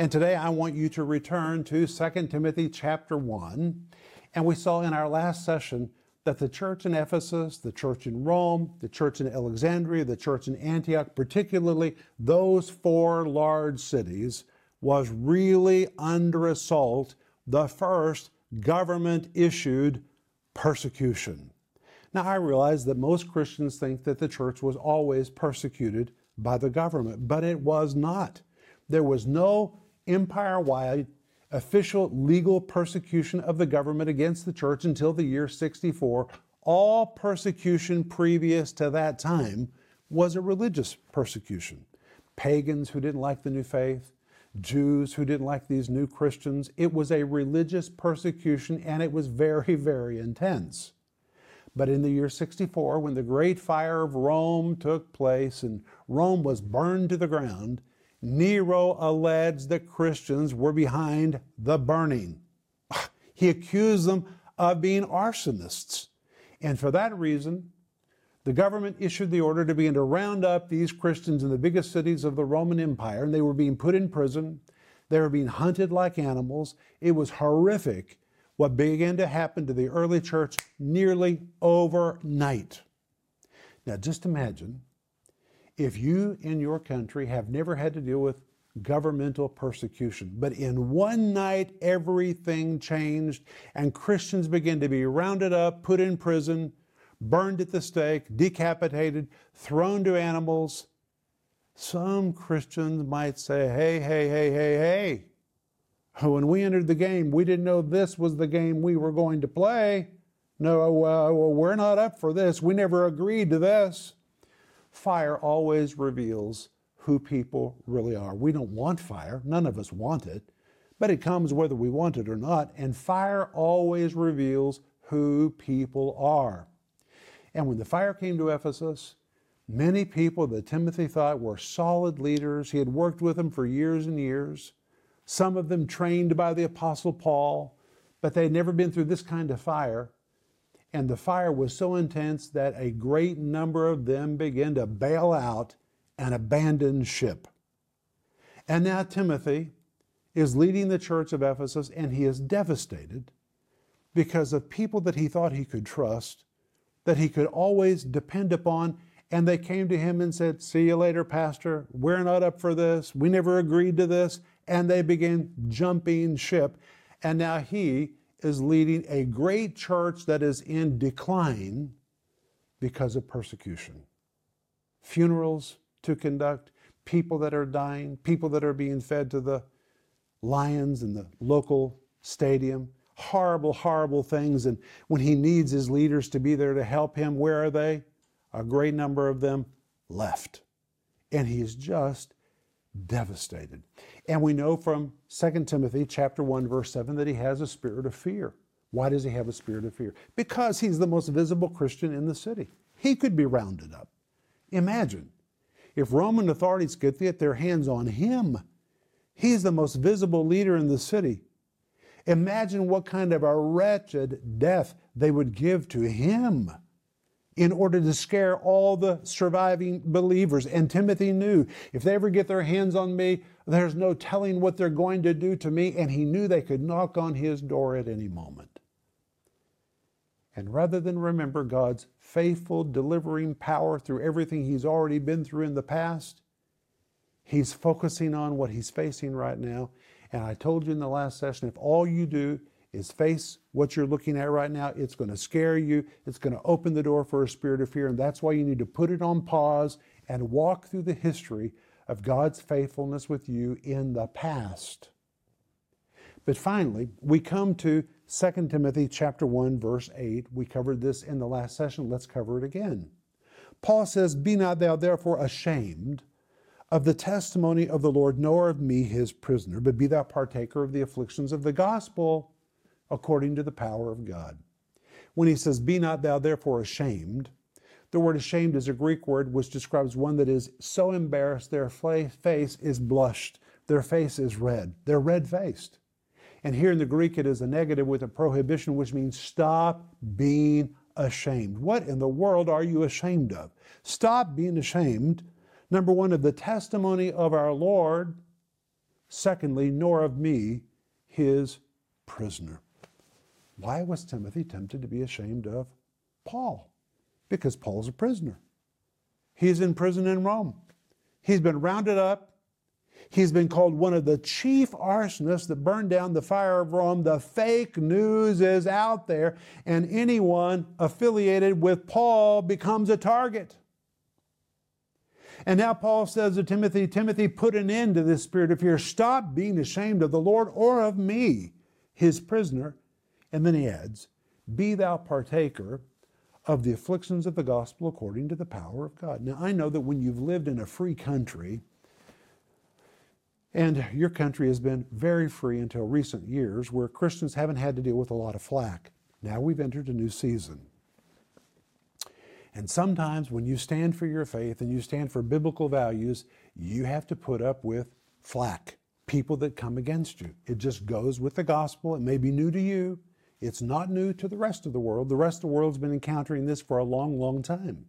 And today I want you to return to 2 Timothy chapter 1. And we saw in our last session that the church in Ephesus, the church in Rome, the church in Alexandria, the church in Antioch, particularly those four large cities, was really under assault, the first government issued persecution. Now, I realize that most Christians think that the church was always persecuted by the government, but it was not. There was no empire wide official legal persecution of the government against the church until the year 64. All persecution previous to that time was a religious persecution. Pagans who didn't like the new faith, Jews who didn't like these new Christians. It was a religious persecution and it was very, very intense. But in the year 64, when the great fire of Rome took place and Rome was burned to the ground, Nero alleged that Christians were behind the burning. He accused them of being arsonists. And for that reason, the government issued the order to begin to round up these Christians in the biggest cities of the Roman Empire, and they were being put in prison. They were being hunted like animals. It was horrific what began to happen to the early church nearly overnight. Now, just imagine if you in your country have never had to deal with governmental persecution, but in one night everything changed and Christians began to be rounded up, put in prison, burned at the stake, decapitated, thrown to animals. Some Christians might say, hey, hey, hey, hey, hey. When we entered the game, we didn't know this was the game we were going to play. No, uh, we're not up for this. We never agreed to this. Fire always reveals who people really are. We don't want fire, none of us want it, but it comes whether we want it or not, and fire always reveals who people are. And when the fire came to Ephesus, many people that Timothy thought were solid leaders, he had worked with them for years and years, some of them trained by the Apostle Paul, but they had never been through this kind of fire. And the fire was so intense that a great number of them began to bail out and abandon ship. And now Timothy is leading the church of Ephesus, and he is devastated because of people that he thought he could trust, that he could always depend upon. And they came to him and said, See you later, Pastor. We're not up for this. We never agreed to this. And they began jumping ship. And now he is leading a great church that is in decline because of persecution. Funerals to conduct, people that are dying, people that are being fed to the lions in the local stadium. Horrible, horrible things. And when he needs his leaders to be there to help him, where are they? A great number of them left. And he's just devastated. And we know from 2 Timothy chapter 1 verse 7 that he has a spirit of fear. Why does he have a spirit of fear? Because he's the most visible Christian in the city. He could be rounded up. Imagine if Roman authorities could get their hands on him. He's the most visible leader in the city. Imagine what kind of a wretched death they would give to him in order to scare all the surviving believers. And Timothy knew if they ever get their hands on me, there's no telling what they're going to do to me. And he knew they could knock on his door at any moment. And rather than remember God's faithful delivering power through everything he's already been through in the past, he's focusing on what he's facing right now. And I told you in the last session if all you do is face what you're looking at right now. It's going to scare you. It's going to open the door for a spirit of fear. And that's why you need to put it on pause and walk through the history of God's faithfulness with you in the past. But finally, we come to 2 Timothy chapter 1 verse 8. We covered this in the last session. Let's cover it again. Paul says, "Be not thou therefore ashamed of the testimony of the Lord, nor of me his prisoner, but be thou partaker of the afflictions of the gospel according to the power of God. When he says, Be not thou therefore ashamed, the word ashamed is a Greek word which describes one that is so embarrassed their face is blushed, their face is red. They're red faced. And here in the Greek, it is a negative with a prohibition, which means stop being ashamed. What in the world are you ashamed of? Stop being ashamed, number one, of the testimony of our Lord Secondly, nor of me, his prisoner. Why was Timothy tempted to be ashamed of Paul? Because Paul's a prisoner. He's in prison in Rome. He's been rounded up. He's been called one of the chief arsonists that burned down the fire of Rome. The fake news is out there, and anyone affiliated with Paul becomes a target. And now Paul says to Timothy, Timothy, put an end to this spirit of fear. Stop being ashamed of the Lord or of me, his prisoner. And then he adds, Be thou partaker of the afflictions of the gospel according to the power of God. Now, I know that when you've lived in a free country, and your country has been very free until recent years, where Christians haven't had to deal with a lot of flack. Now we've entered a new season. And sometimes when you stand for your faith and you stand for biblical values, you have to put up with flack, people that come against you. It just goes with the gospel. It may be new to you, it's not new to the rest of the world. The rest of the world's been encountering this for a long, long time.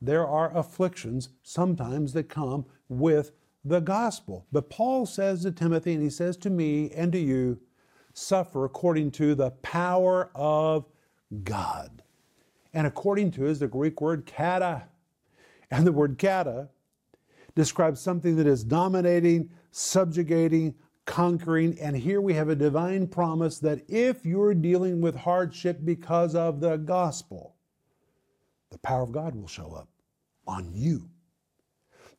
There are afflictions sometimes that come with the gospel. But Paul says to Timothy, and he says to me and to you, suffer according to the power of God. And according to is the Greek word kata. And the word kata describes something that is dominating, subjugating, conquering. And here we have a divine promise that if you're dealing with hardship because of the gospel, the power of God will show up on you.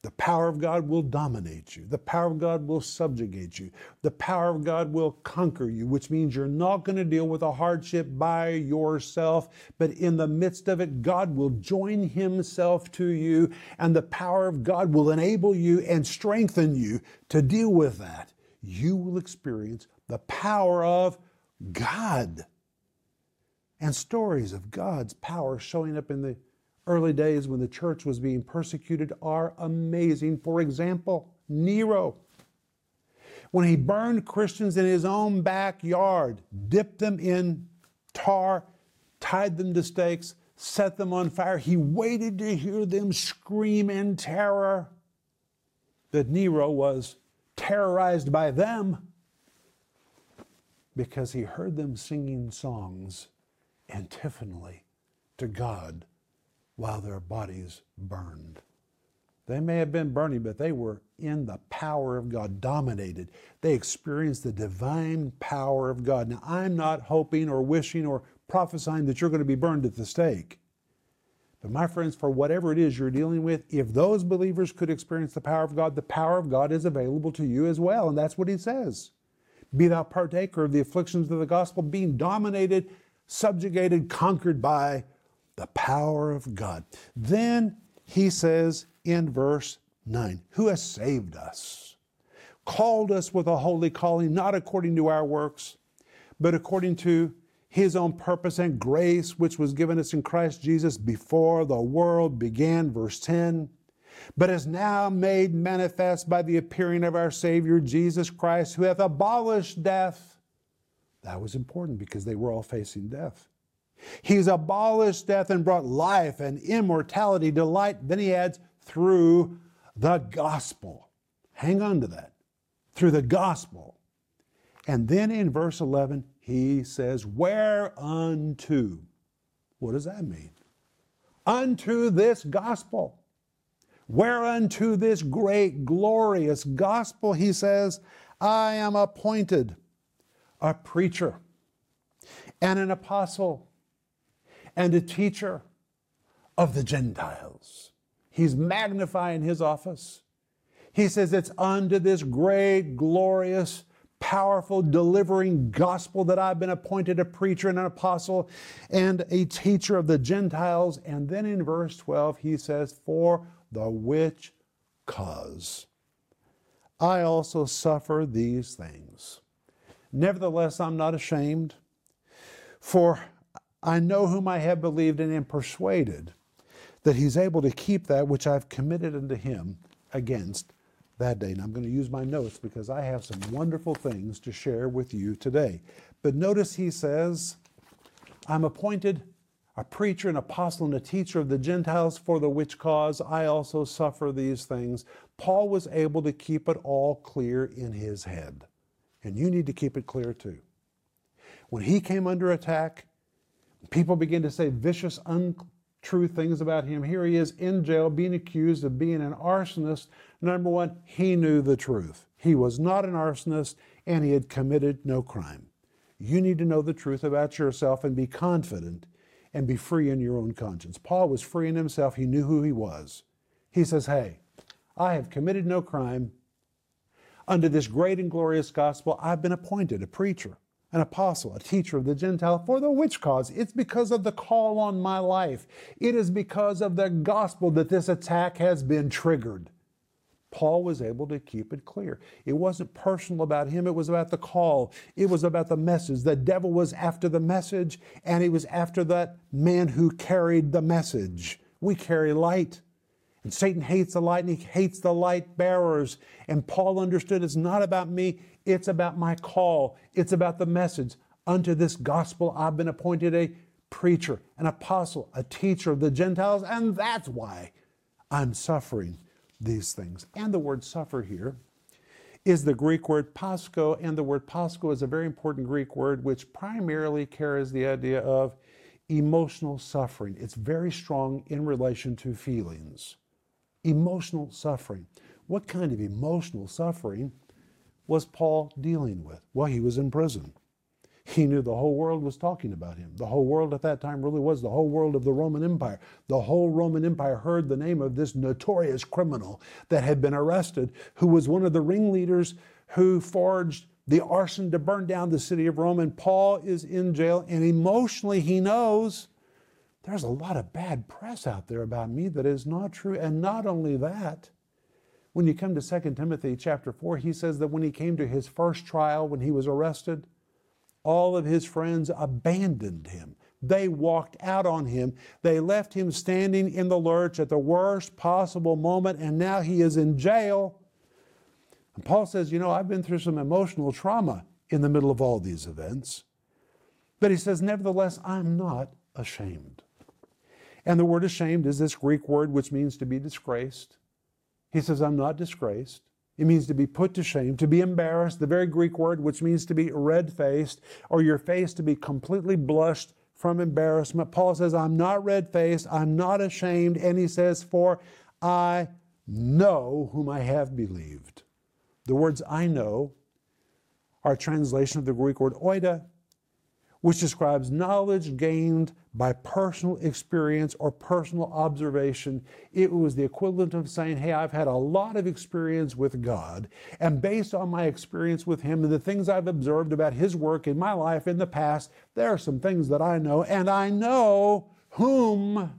The power of God will dominate you. The power of God will subjugate you. The power of God will conquer you, which means you're not going to deal with a hardship by yourself, but in the midst of it, God will join Himself to you, and the power of God will enable you and strengthen you to deal with that. You will experience the power of God. And stories of God's power showing up in the early days when the church was being persecuted are amazing. For example, Nero. When he burned Christians in his own backyard, dipped them in tar, tied them to stakes, set them on fire, he waited to hear them scream in terror that Nero was terrorized by them because he heard them singing songs antiphonally to God while their bodies burned. They may have been burning, but they were in the power of God, dominated. They experienced the divine power of God. Now, I'm not hoping or wishing or prophesying that you're going to be burned at the stake. But, my friends, for whatever it is you're dealing with, if those believers could experience the power of God, the power of God is available to you as well. And that's what he says. Be thou partaker of the afflictions of the gospel, being dominated, subjugated, conquered by the power of God. Then he says in verse 9, Who has saved us, called us with a holy calling, not according to our works, but according to his own purpose and grace, which was given us in Christ Jesus before the world began. Verse 10 but is now made manifest by the appearing of our Savior Jesus Christ, who hath abolished death. That was important because they were all facing death. He's abolished death and brought life and immortality to light. Then he adds, through the gospel. Hang on to that. Through the gospel. And then in verse 11, he says, Whereunto? What does that mean? Unto this gospel. Whereunto this great, glorious gospel, he says, I am appointed a preacher and an apostle and a teacher of the Gentiles. He's magnifying his office. He says it's unto this great, glorious, powerful, delivering gospel that I've been appointed a preacher and an apostle and a teacher of the Gentiles. And then in verse 12, he says, For the which cause I also suffer these things. Nevertheless, I'm not ashamed, for I know whom I have believed and am persuaded that he's able to keep that which I've committed unto him against that day. And I'm going to use my notes because I have some wonderful things to share with you today. But notice he says, I'm appointed a preacher, an apostle, and a teacher of the Gentiles, for the which cause I also suffer these things. Paul was able to keep it all clear in his head. And you need to keep it clear too. When he came under attack, people began to say vicious, untrue things about him. Here he is in jail being accused of being an arsonist. Number one, he knew the truth. He was not an arsonist and he had committed no crime. You need to know the truth about yourself and be confident and be free in your own conscience. Paul was free in himself. He knew who he was. He says, Hey, I have committed no crime. Under this great and glorious gospel, I've been appointed a preacher, an apostle, a teacher of the Gentile. For the which cause? It's because of the call on my life. It is because of the gospel that this attack has been triggered. Paul was able to keep it clear. It wasn't personal about him, it was about the call. It was about the message. The devil was after the message, and he was after that man who carried the message. We carry light. And Satan hates the light and he hates the light bearers. And Paul understood it's not about me, it's about my call. It's about the message. Unto this gospel I've been appointed a preacher, an apostle, a teacher of the Gentiles, and that's why I'm suffering these things. And the word suffer here is the Greek word pascho, and the word pascho is a very important Greek word which primarily carries the idea of emotional suffering. It's very strong in relation to feelings. Emotional suffering. What kind of emotional suffering was Paul dealing with? Well, he was in prison. He knew the whole world was talking about him. The whole world at that time really was the whole world of the Roman Empire. The whole Roman Empire heard the name of this notorious criminal that had been arrested, who was one of the ringleaders who forged the arson to burn down the city of Rome. And Paul is in jail, and emotionally he knows there's a lot of bad press out there about me that is not true. And not only that, when you come to 2 Timothy chapter 4, he says that when he came to his first trial, when he was arrested, all of his friends abandoned him. They walked out on him. They left him standing in the lurch at the worst possible moment, and now he is in jail. And Paul says, You know, I've been through some emotional trauma in the middle of all these events. But he says, Nevertheless, I'm not ashamed. And the word ashamed is this Greek word which means to be disgraced. He says, I'm not disgraced. It means to be put to shame, to be embarrassed, the very Greek word which means to be red faced, or your face to be completely blushed from embarrassment. Paul says, I'm not red faced, I'm not ashamed, and he says, For I know whom I have believed. The words I know are a translation of the Greek word oida, which describes knowledge gained by personal experience or personal observation. It was the equivalent of saying, Hey, I've had a lot of experience with God, and based on my experience with Him and the things I've observed about His work in my life in the past, there are some things that I know, and I know whom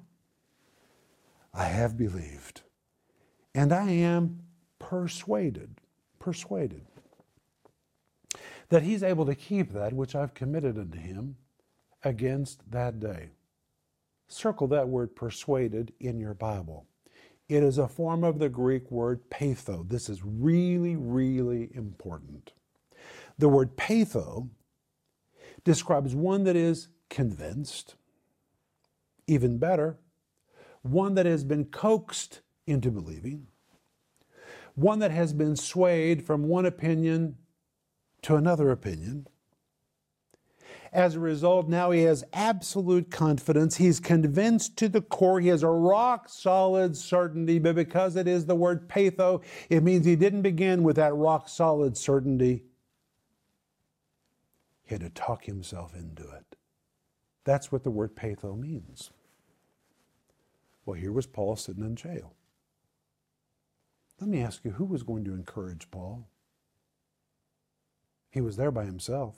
I have believed. And I am persuaded, persuaded that he's able to keep that which I've committed unto him against that day. Circle that word persuaded in your Bible. It is a form of the Greek word peitho. This is really, really important. The word peitho describes one that is convinced, even better, one that has been coaxed into believing, one that has been swayed from one opinion to another opinion. As a result, now he has absolute confidence. He's convinced to the core. He has a rock solid certainty, but because it is the word peitho, it means he didn't begin with that rock solid certainty. He had to talk himself into it. That's what the word peitho means. Well, here was Paul sitting in jail. Let me ask you who was going to encourage Paul? He was there by himself.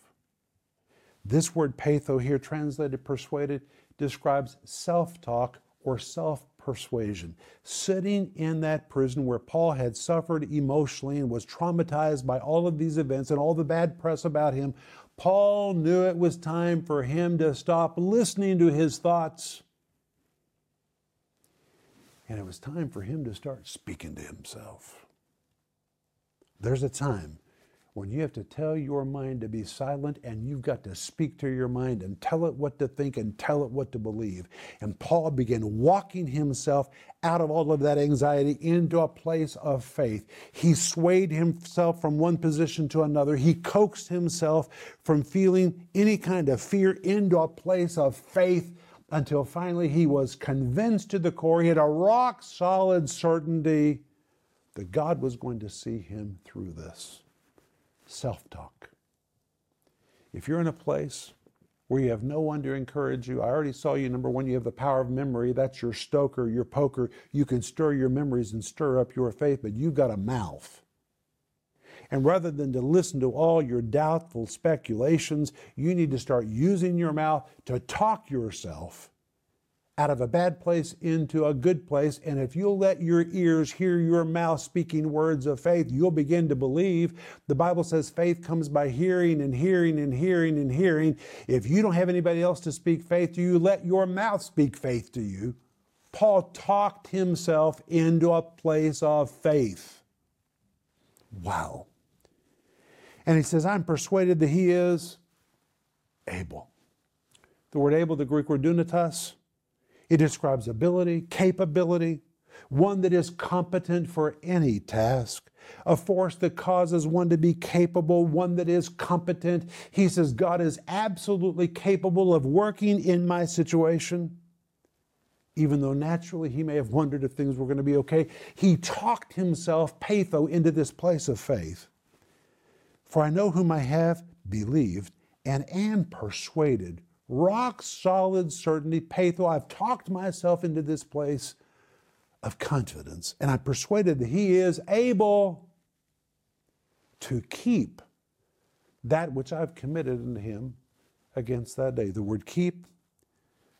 This word peitho here, translated persuaded, describes self talk or self persuasion. Sitting in that prison where Paul had suffered emotionally and was traumatized by all of these events and all the bad press about him, Paul knew it was time for him to stop listening to his thoughts. And it was time for him to start speaking to himself. There's a time when you have to tell your mind to be silent and you've got to speak to your mind and tell it what to think and tell it what to believe. And Paul began walking himself out of all of that anxiety into a place of faith. He swayed himself from one position to another. He coaxed himself from feeling any kind of fear into a place of faith until finally he was convinced to the core. He had a rock solid certainty that God was going to see him through this self talk. If you're in a place where you have no one to encourage you, I already saw you. Number one, you have the power of memory. That's your stoker, your poker. You can stir your memories and stir up your faith, but you've got a mouth. And rather than to listen to all your doubtful speculations, you need to start using your mouth to talk yourself out of a bad place into a good place. And if you'll let your ears hear your mouth speaking words of faith, you'll begin to believe. The Bible says faith comes by hearing and hearing and hearing and hearing. If you don't have anybody else to speak faith to you, let your mouth speak faith to you. Paul talked himself into a place of faith. Wow. And he says, I'm persuaded that he is able. The word able, the Greek word dunatos, it describes ability, capability, one that is competent for any task, a force that causes one to be capable, one that is competent. He says, God is absolutely capable of working in my situation. Even though naturally he may have wondered if things were going to be okay, he talked himself, peitho, into this place of faith. For I know whom I have believed and am persuaded rock solid certainty, peitho. I've talked myself into this place of confidence, and I'm persuaded that He is able to keep that which I've committed unto Him against that day. The word keep,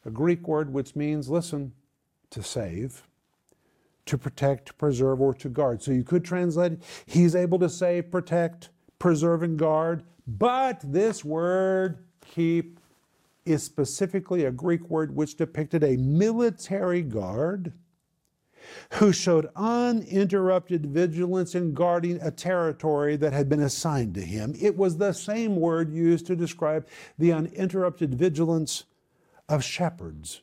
a Greek word which means, listen, to save, to protect, preserve, or to guard. So you could translate He's able to save, protect, preserve, and guard. But this word, keep, is specifically a Greek word which depicted a military guard who showed uninterrupted vigilance in guarding a territory that had been assigned to him. It was the same word used to describe the uninterrupted vigilance of shepherds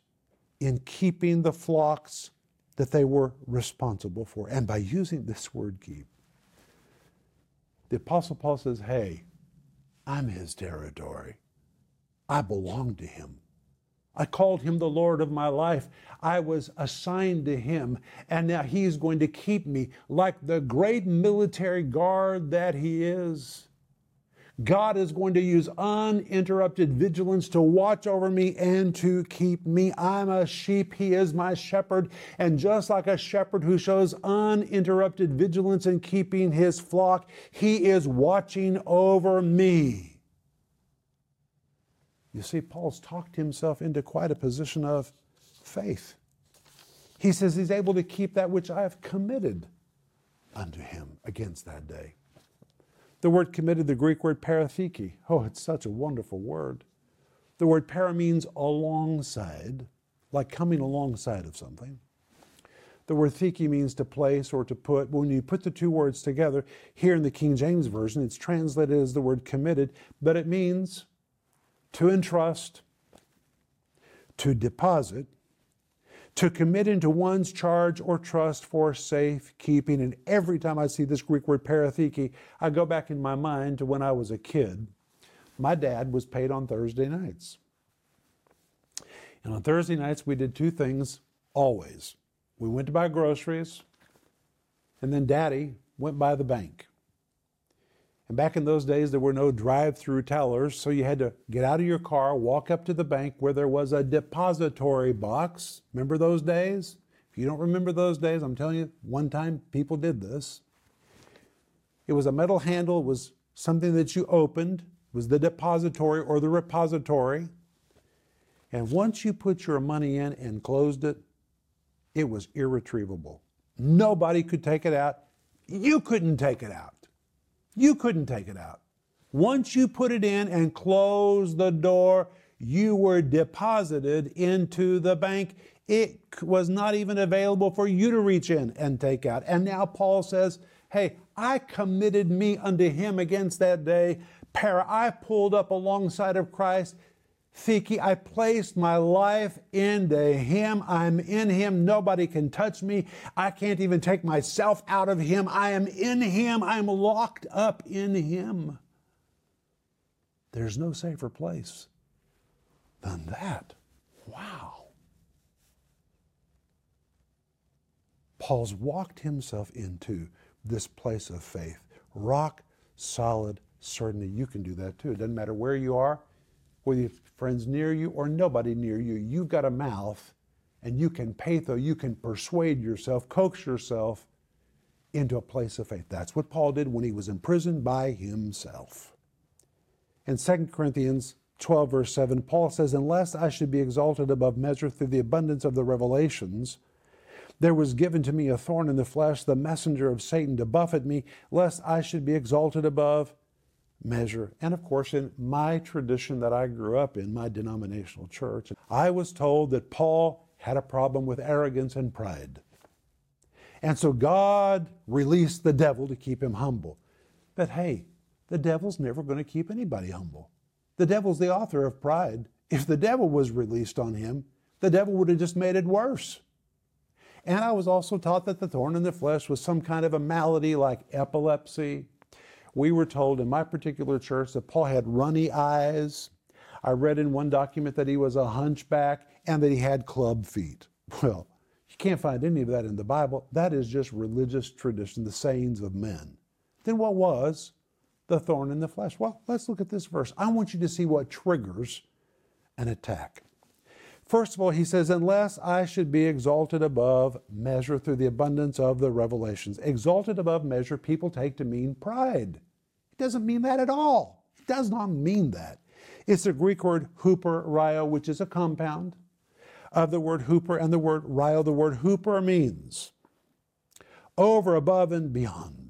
in keeping the flocks that they were responsible for. And by using this word keep, the Apostle Paul says, Hey, I'm his territory. I belong to him. I called him the Lord of my life. I was assigned to him, and now he's going to keep me like the great military guard that he is. God is going to use uninterrupted vigilance to watch over me and to keep me. I'm a sheep, he is my shepherd. And just like a shepherd who shows uninterrupted vigilance in keeping his flock, he is watching over me. You see, Paul's talked himself into quite a position of faith. He says he's able to keep that which I have committed unto him against that day. The word committed, the Greek word paratheke. Oh, it's such a wonderful word. The word para means alongside, like coming alongside of something. The word thiki means to place or to put. When you put the two words together, here in the King James Version, it's translated as the word committed, but it means to entrust, to deposit, to commit into one's charge or trust for safekeeping. And every time I see this Greek word paratheke, I go back in my mind to when I was a kid. My dad was paid on Thursday nights. And on Thursday nights, we did two things always. We went to buy groceries, and then daddy went by the bank. And back in those days, there were no drive through tellers, so you had to get out of your car, walk up to the bank where there was a depository box. Remember those days? If you don't remember those days, I'm telling you, one time people did this. It was a metal handle, it was something that you opened, it was the depository or the repository. And once you put your money in and closed it, it was irretrievable. Nobody could take it out. You couldn't take it out. You couldn't take it out. Once you put it in and closed the door, you were deposited into the bank. It was not even available for you to reach in and take out. And now Paul says, Hey, I committed me unto him against that day. Para, I pulled up alongside of Christ. Thiki, I placed my life into him. I'm in him. Nobody can touch me. I can't even take myself out of him. I am in him. I'm locked up in him. There's no safer place than that. Wow. Paul's walked himself into this place of faith, rock solid certainty. You can do that too. It doesn't matter where you are, whether you have friends near you or nobody near you. You've got a mouth and you can peitho, you can persuade yourself, coax yourself into a place of faith. That's what Paul did when he was imprisoned by himself. In 2 Corinthians 12, verse 7, Paul says, Unless I should be exalted above measure through the abundance of the revelations, there was given to me a thorn in the flesh, the messenger of Satan to buffet me, lest I should be exalted above measure. And of course, in my tradition that I grew up in, my denominational church, I was told that Paul had a problem with arrogance and pride. And so God released the devil to keep him humble. But hey, the devil's never going to keep anybody humble. The devil's the author of pride. If the devil was released on him, the devil would have just made it worse. And I was also taught that the thorn in the flesh was some kind of a malady like epilepsy. We were told in my particular church that Paul had runny eyes. I read in one document that he was a hunchback and that he had club feet. Well, you can't find any of that in the Bible. That is just religious tradition, the sayings of men. Then what was the thorn in the flesh? Well, let's look at this verse. I want you to see what triggers an attack. First of all, he says, unless I should be exalted above measure through the abundance of the revelations. Exalted above measure, people take to mean pride. It doesn't mean that at all. It does not mean that. It's the Greek word "huper huperio, which is a compound of the word huper and the word ryo. The word huper means over, above, and beyond.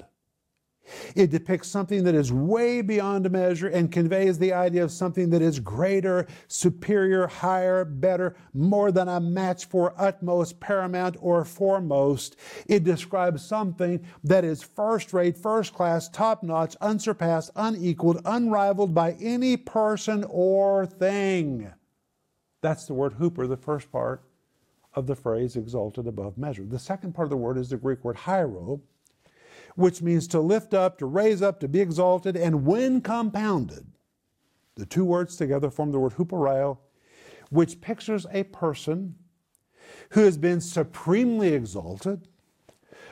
It depicts something that is way beyond measure and conveys the idea of something that is greater, superior, higher, better, more than a match for utmost, paramount, or foremost. It describes something that is first rate, first class, top notch, unsurpassed, unequaled, unrivaled by any person or thing. That's the word huper, the first part of the phrase exalted above measure. The second part of the word is the Greek word hyro which means to lift up, to raise up, to be exalted, and when compounded, the two words together form the word huperio, which pictures a person who has been supremely exalted,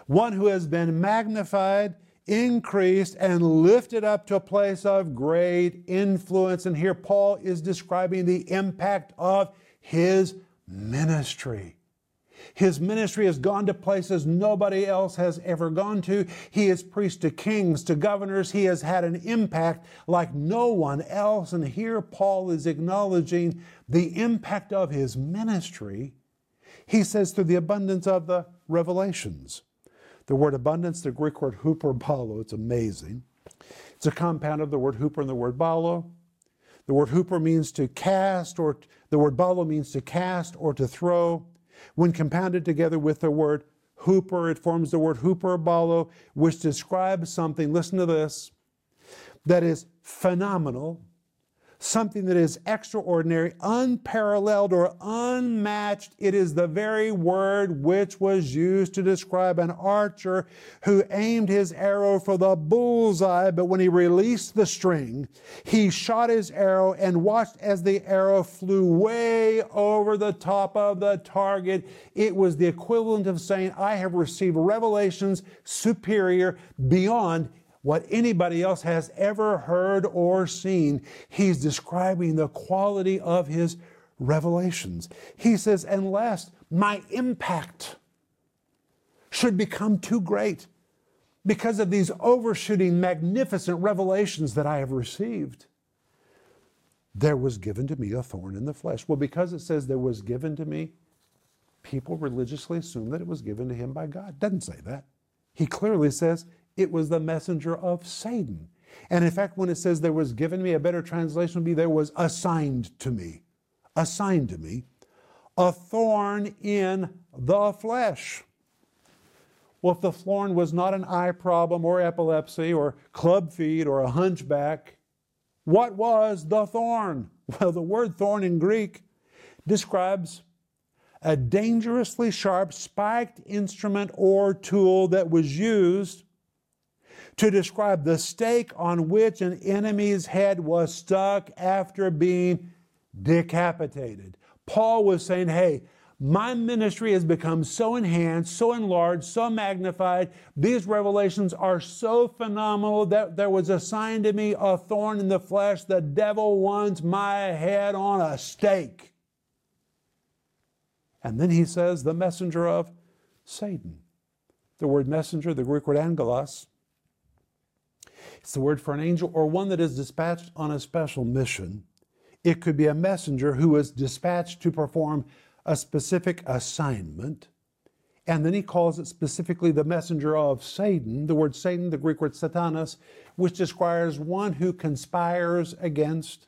one who has been magnified, increased, and lifted up to a place of great influence. And here Paul is describing the impact of his ministry. His ministry has gone to places nobody else has ever gone to. He has preached to kings, to governors. He has had an impact like no one else. And here Paul is acknowledging the impact of his ministry. He says, through the abundance of the revelations. The word abundance, the Greek word huperballo, it's amazing. It's a compound of the word huper and the word balo. The word huper means to cast, or the word balo means to cast or to throw. When compounded together with the word huper, it forms the word huperballo, which describes something, listen to this, that is phenomenal, something that is extraordinary, unparalleled, or unmatched. It is the very word which was used to describe an archer who aimed his arrow for the bullseye, but when he released the string, he shot his arrow and watched as the arrow flew way over the top of the target. It was the equivalent of saying, I have received revelations superior beyond what anybody else has ever heard or seen. He's describing the quality of his revelations. He says, unless my impact should become too great because of these overshooting, magnificent revelations that I have received, there was given to me a thorn in the flesh. Well, because it says there was given to me, people religiously assume that it was given to him by God. Doesn't say that. He clearly says it was the messenger of Satan. And in fact, when it says there was given me, a better translation would be there was assigned to me, assigned to me, a thorn in the flesh. Well, if the thorn was not an eye problem or epilepsy or club feet or a hunchback, what was the thorn? Well, the word thorn in Greek describes a dangerously sharp spiked instrument or tool that was used to describe the stake on which an enemy's head was stuck after being decapitated. Paul was saying, Hey, my ministry has become so enhanced, so enlarged, so magnified. These revelations are so phenomenal that there was assigned to me a thorn in the flesh. The devil wants my head on a stake. And then he says, the messenger of Satan. The word messenger, the Greek word angelos, it's the word for an angel or one that is dispatched on a special mission. It could be a messenger who is dispatched to perform a specific assignment. And then he calls it specifically the messenger of Satan. The word Satan, the Greek word satanas, which describes one who conspires against.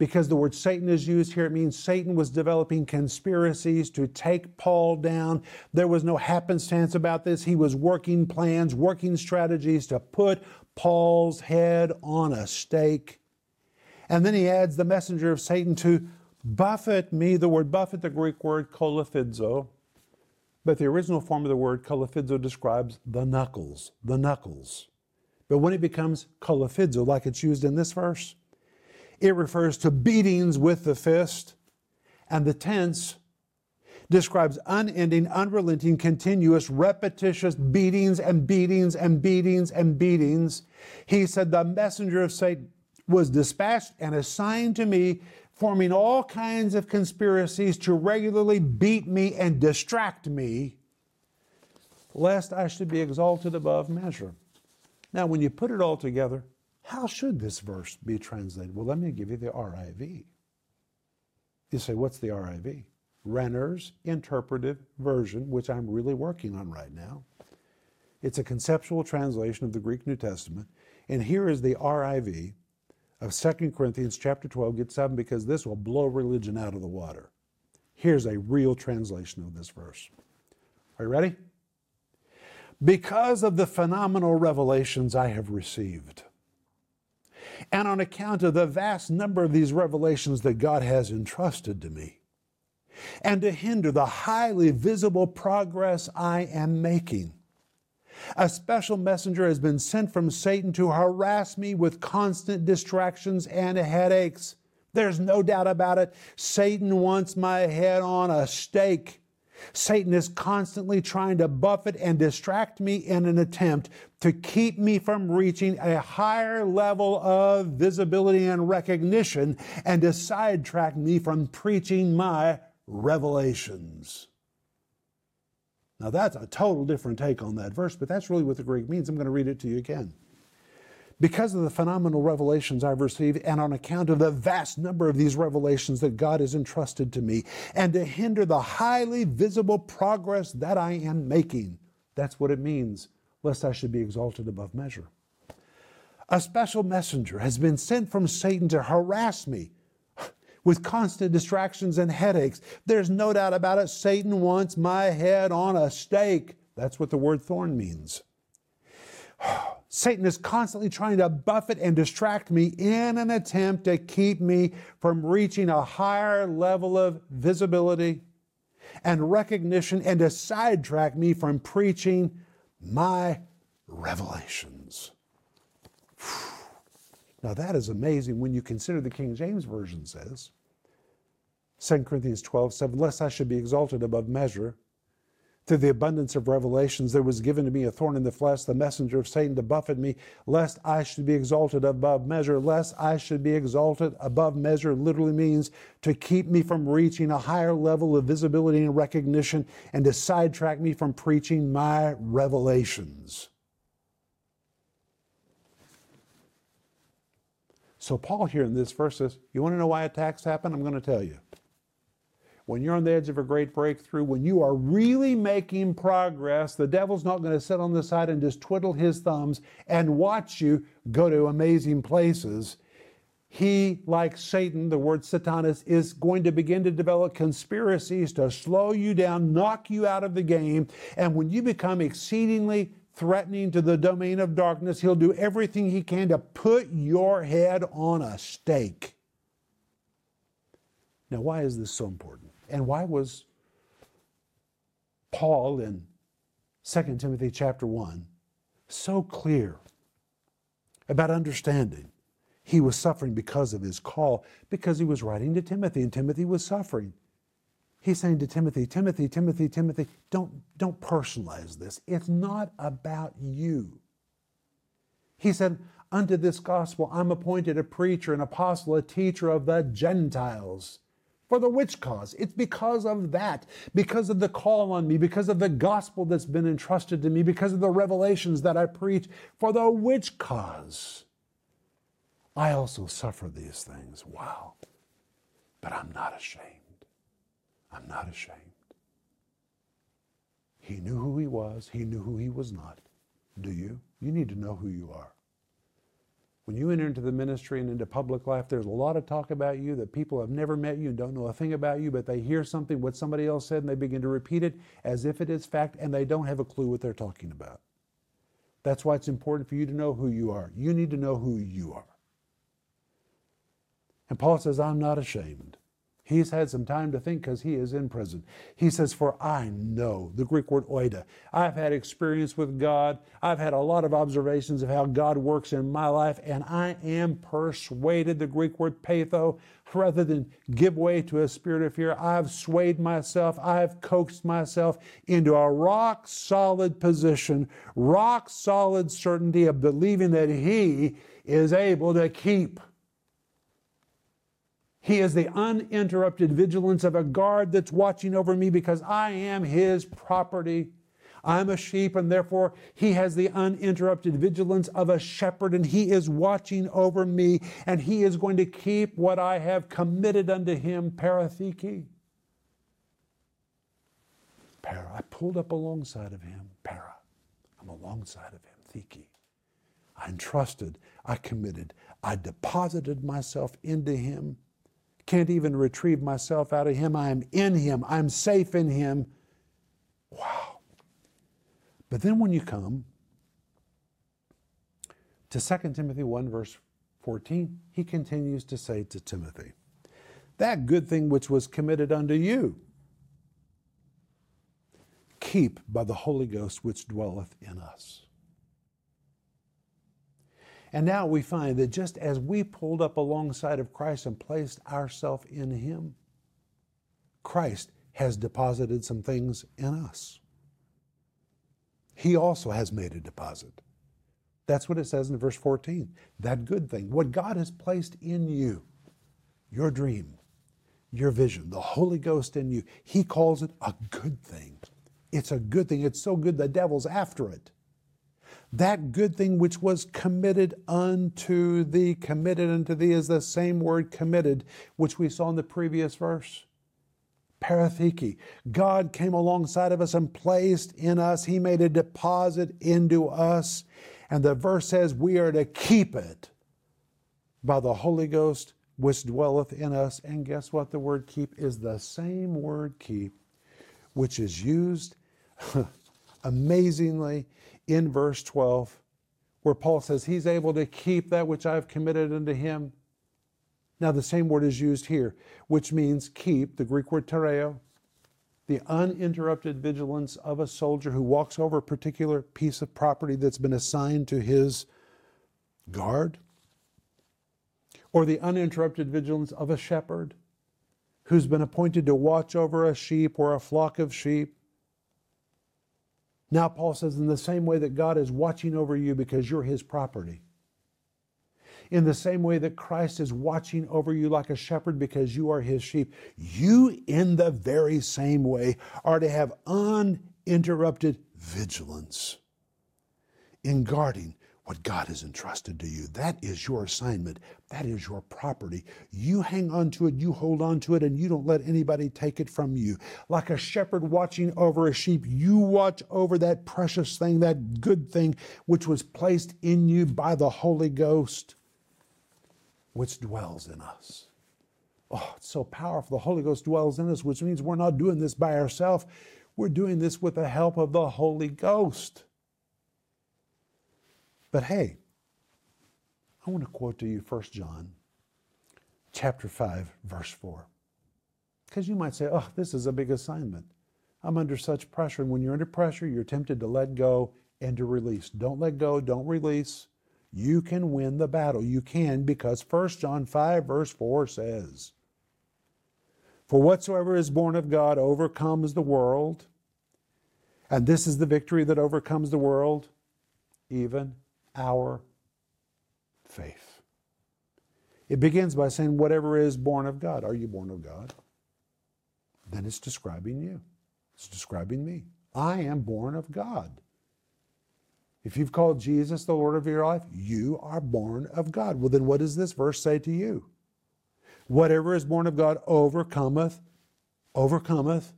Because the word Satan is used here, it means Satan was developing conspiracies to take Paul down. There was no happenstance about this. He was working plans, working strategies to put Paul's head on a stake. And then he adds the messenger of Satan to buffet me, the word buffet, the Greek word kolaphizo, but the original form of the word kolaphizo describes the knuckles, the knuckles. But when it becomes kolaphizo, like it's used in this verse, it refers to beatings with the fist, and the tense describes unending, unrelenting, continuous, repetitious beatings and beatings and beatings and beatings. He said, The messenger of Satan was dispatched and assigned to me forming all kinds of conspiracies to regularly beat me and distract me, lest I should be exalted above measure. Now, when you put it all together, how should this verse be translated? Well, let me give you the RIV. You say, what's the RIV? Renner's Interpretive Version, which I'm really working on right now. It's a conceptual translation of the Greek New Testament. And here is the RIV of 2 Corinthians chapter 12, get 7, because this will blow religion out of the water. Here's a real translation of this verse. Are you ready? Because of the phenomenal revelations I have received, and on account of the vast number of these revelations that God has entrusted to me, and to hinder the highly visible progress I am making, a special messenger has been sent from Satan to harass me with constant distractions and headaches. There's no doubt about it. Satan wants my head on a stake. Satan is constantly trying to buffet and distract me in an attempt to keep me from reaching a higher level of visibility and recognition and to sidetrack me from preaching my revelations. Now, that's a total different take on that verse, but that's really what the Greek means. I'm going to read it to you again. Because of the phenomenal revelations I've received, and on account of the vast number of these revelations that God has entrusted to me, and to hinder the highly visible progress that I am making. That's what it means, lest I should be exalted above measure. A special messenger has been sent from Satan to harass me with constant distractions and headaches. There's no doubt about it. Satan wants my head on a stake. That's what the word thorn means. Satan is constantly trying to buffet and distract me in an attempt to keep me from reaching a higher level of visibility and recognition and to sidetrack me from preaching my revelations. Now that is amazing when you consider the King James Version says, 2 Corinthians 12, 7, lest I should be exalted above measure. Through the abundance of revelations, there was given to me a thorn in the flesh, the messenger of Satan to buffet me, lest I should be exalted above measure. Lest I should be exalted above measure literally means to keep me from reaching a higher level of visibility and recognition and to sidetrack me from preaching my revelations. So, Paul here in this verse says, You want to know why attacks happen? I'm going to tell you. When you're on the edge of a great breakthrough, when you are really making progress, the devil's not going to sit on the side and just twiddle his thumbs and watch you go to amazing places. he, like Satan, the word Satanas, is going to begin to develop conspiracies to slow you down, knock you out of the game. And when you become exceedingly threatening to the domain of darkness, he'll do everything he can to put your head on a stake. Now, why is this so important? And why was Paul in 2 Timothy chapter 1 so clear about understanding he was suffering because of his call, because he was writing to Timothy, and Timothy was suffering. He's saying to Timothy, Timothy, Timothy, Timothy, don't, don't personalize this. It's not about you. He said, Unto this gospel I'm appointed a preacher, an apostle, a teacher of the Gentiles. For the which cause? It's because of that, because of the call on me, because of the gospel that's been entrusted to me, because of the revelations that I preach. For the which cause? I also suffer these things. Wow. But I'm not ashamed. I'm not ashamed. He knew who he was, he knew who he was not. Do you? You need to know who you are. When you enter into the ministry and into public life, there's a lot of talk about you that people have never met you and don't know a thing about you, but they hear something, what somebody else said, and they begin to repeat it as if it is fact, and they don't have a clue what they're talking about. That's why it's important for you to know who you are. You need to know who you are. And Paul says, I'm not ashamed. He's had some time to think because he is in prison. He says, For I know, the Greek word oida. I've had experience with God. I've had a lot of observations of how God works in my life, and I am persuaded, the Greek word peitho, rather than give way to a spirit of fear, I've swayed myself, I've coaxed myself into a rock solid position, rock solid certainty of believing that He is able to keep he is the uninterrupted vigilance of a guard that's watching over me because I am his property. I'm a sheep, and therefore he has the uninterrupted vigilance of a shepherd, and he is watching over me, and he is going to keep what I have committed unto him, paratheke. Para. I pulled up alongside of him, para. I'm alongside of him, theke. I entrusted, I committed, I deposited myself into him can't even retrieve myself out of Him. I am in Him. I'm safe in Him. Wow. But then when you come to 2 Timothy 1, verse 14, he continues to say to Timothy, That good thing which was committed unto you, keep by the Holy Ghost which dwelleth in us. And now we find that just as we pulled up alongside of Christ and placed ourselves in Him, Christ has deposited some things in us. He also has made a deposit. That's what it says in verse 14. That good thing, what God has placed in you, your dream, your vision, the Holy Ghost in you, He calls it a good thing. It's a good thing. It's so good the devil's after it that good thing which was committed unto thee. Committed unto thee is the same word committed, which we saw in the previous verse. Paratheke. God came alongside of us and placed in us. He made a deposit into us. And the verse says we are to keep it by the Holy Ghost which dwelleth in us. And guess what? The word keep is the same word keep, which is used amazingly in verse 12, where Paul says, He's able to keep that which I've committed unto him. Now, the same word is used here, which means keep, the Greek word tereo, the uninterrupted vigilance of a soldier who walks over a particular piece of property that's been assigned to his guard, or the uninterrupted vigilance of a shepherd who's been appointed to watch over a sheep or a flock of sheep. Now, Paul says, in the same way that God is watching over you because you're his property, in the same way that Christ is watching over you like a shepherd because you are his sheep, you, in the very same way, are to have uninterrupted vigilance in guarding what God has entrusted to you. That is your assignment. That is your property. You hang on to it, you hold on to it, and you don't let anybody take it from you. Like a shepherd watching over a sheep, you watch over that precious thing, that good thing which was placed in you by the Holy Ghost. which dwells in us. Oh, it's so powerful. The Holy Ghost dwells in us, which means we're not doing this by ourselves. We're doing this with the help of the Holy Ghost. But hey, I want to quote to you 1 John chapter 5 verse 4. Because you might say, "Oh, this is a big assignment. I'm under such pressure." And when you're under pressure, you're tempted to let go and to release. Don't let go, don't release. You can win the battle. You can because 1 John 5 verse 4 says, "For whatsoever is born of God overcomes the world." And this is the victory that overcomes the world, even our faith. It begins by saying, whatever is born of God. Are you born of God? Then it's describing you. It's describing me. I am born of God. If you've called Jesus the Lord of your life, you are born of God. Well, then what does this verse say to you? Whatever is born of God overcometh, overcometh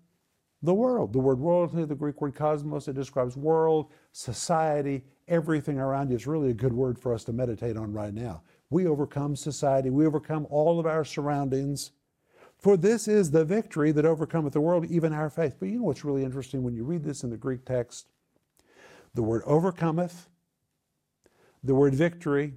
the world. The word world, the Greek word cosmos, it describes world, society, everything around you. is really a good word for us to meditate on right now. We overcome society, we overcome all of our surroundings. For this is the victory that overcometh the world, even our faith. But you know what's really interesting when you read this in the Greek text? The word overcometh, the word victory,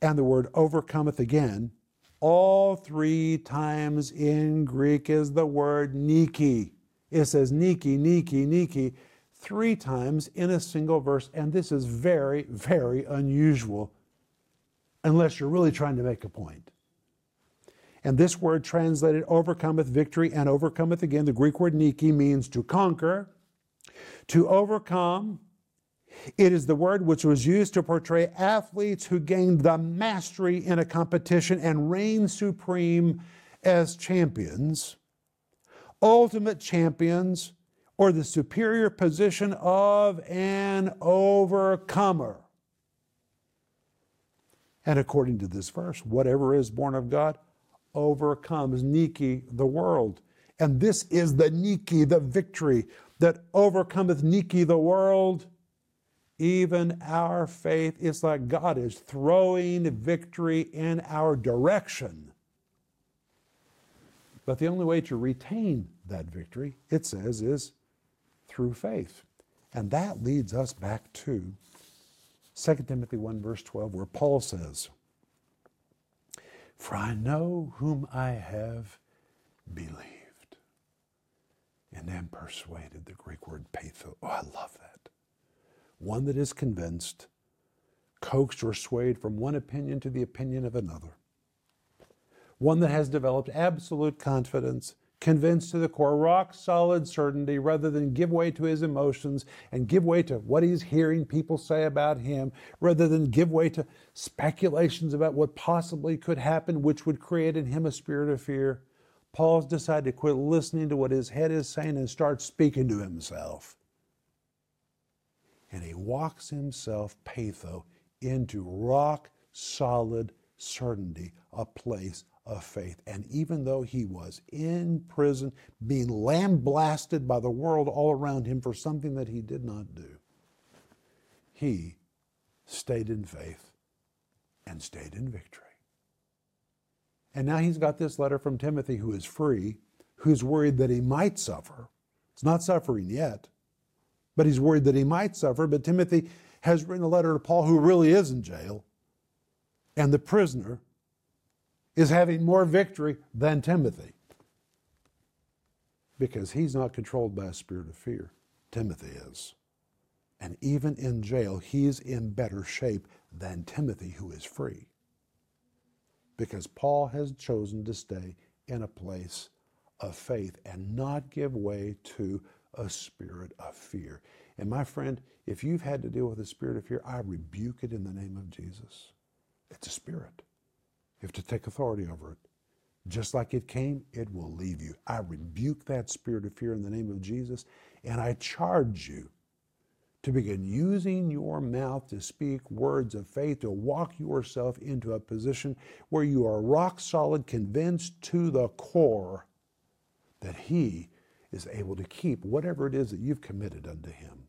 and the word overcometh again, all three times in Greek is the word Nike. It says Nike, Nike, Nike three times in a single verse, and this is very, very unusual unless you're really trying to make a point. And this word translated overcometh victory and overcometh again, the Greek word Nike means to conquer, to overcome. It is the word which was used to portray athletes who gained the mastery in a competition and reign supreme as champions ultimate champions or the superior position of an overcomer. And according to this verse, whatever is born of God overcomes Nike, the world. And this is the Nike, the victory that overcometh Nike, the world. Even our faith, it's like God is throwing victory in our direction. But the only way to retain that victory, it says, is through faith. And that leads us back to 2 Timothy 1, verse 12, where Paul says, For I know whom I have believed and am persuaded. The Greek word peitho. Oh, I love that. One that is convinced, coaxed or swayed from one opinion to the opinion of another one that has developed absolute confidence, convinced to the core, rock solid certainty, rather than give way to his emotions and give way to what he's hearing people say about him, rather than give way to speculations about what possibly could happen, which would create in him a spirit of fear. Paul's decided to quit listening to what his head is saying and start speaking to himself. And he walks himself, Peitho, into rock solid certainty, a place of faith. And even though he was in prison, being lambasted by the world all around him for something that he did not do, he stayed in faith and stayed in victory. And now he's got this letter from Timothy, who is free, who's worried that he might suffer. It's not suffering yet, but he's worried that he might suffer. But Timothy has written a letter to Paul, who really is in jail, and the prisoner is having more victory than Timothy because he's not controlled by a spirit of fear. Timothy is. And even in jail, he's in better shape than Timothy, who is free. Because Paul has chosen to stay in a place of faith and not give way to a spirit of fear. And my friend, if you've had to deal with a spirit of fear, I rebuke it in the name of Jesus. It's a spirit. You have to take authority over it. Just like it came, it will leave you. I rebuke that spirit of fear in the name of Jesus, and I charge you to begin using your mouth to speak words of faith, to walk yourself into a position where you are rock solid, convinced to the core that He is able to keep whatever it is that you've committed unto Him.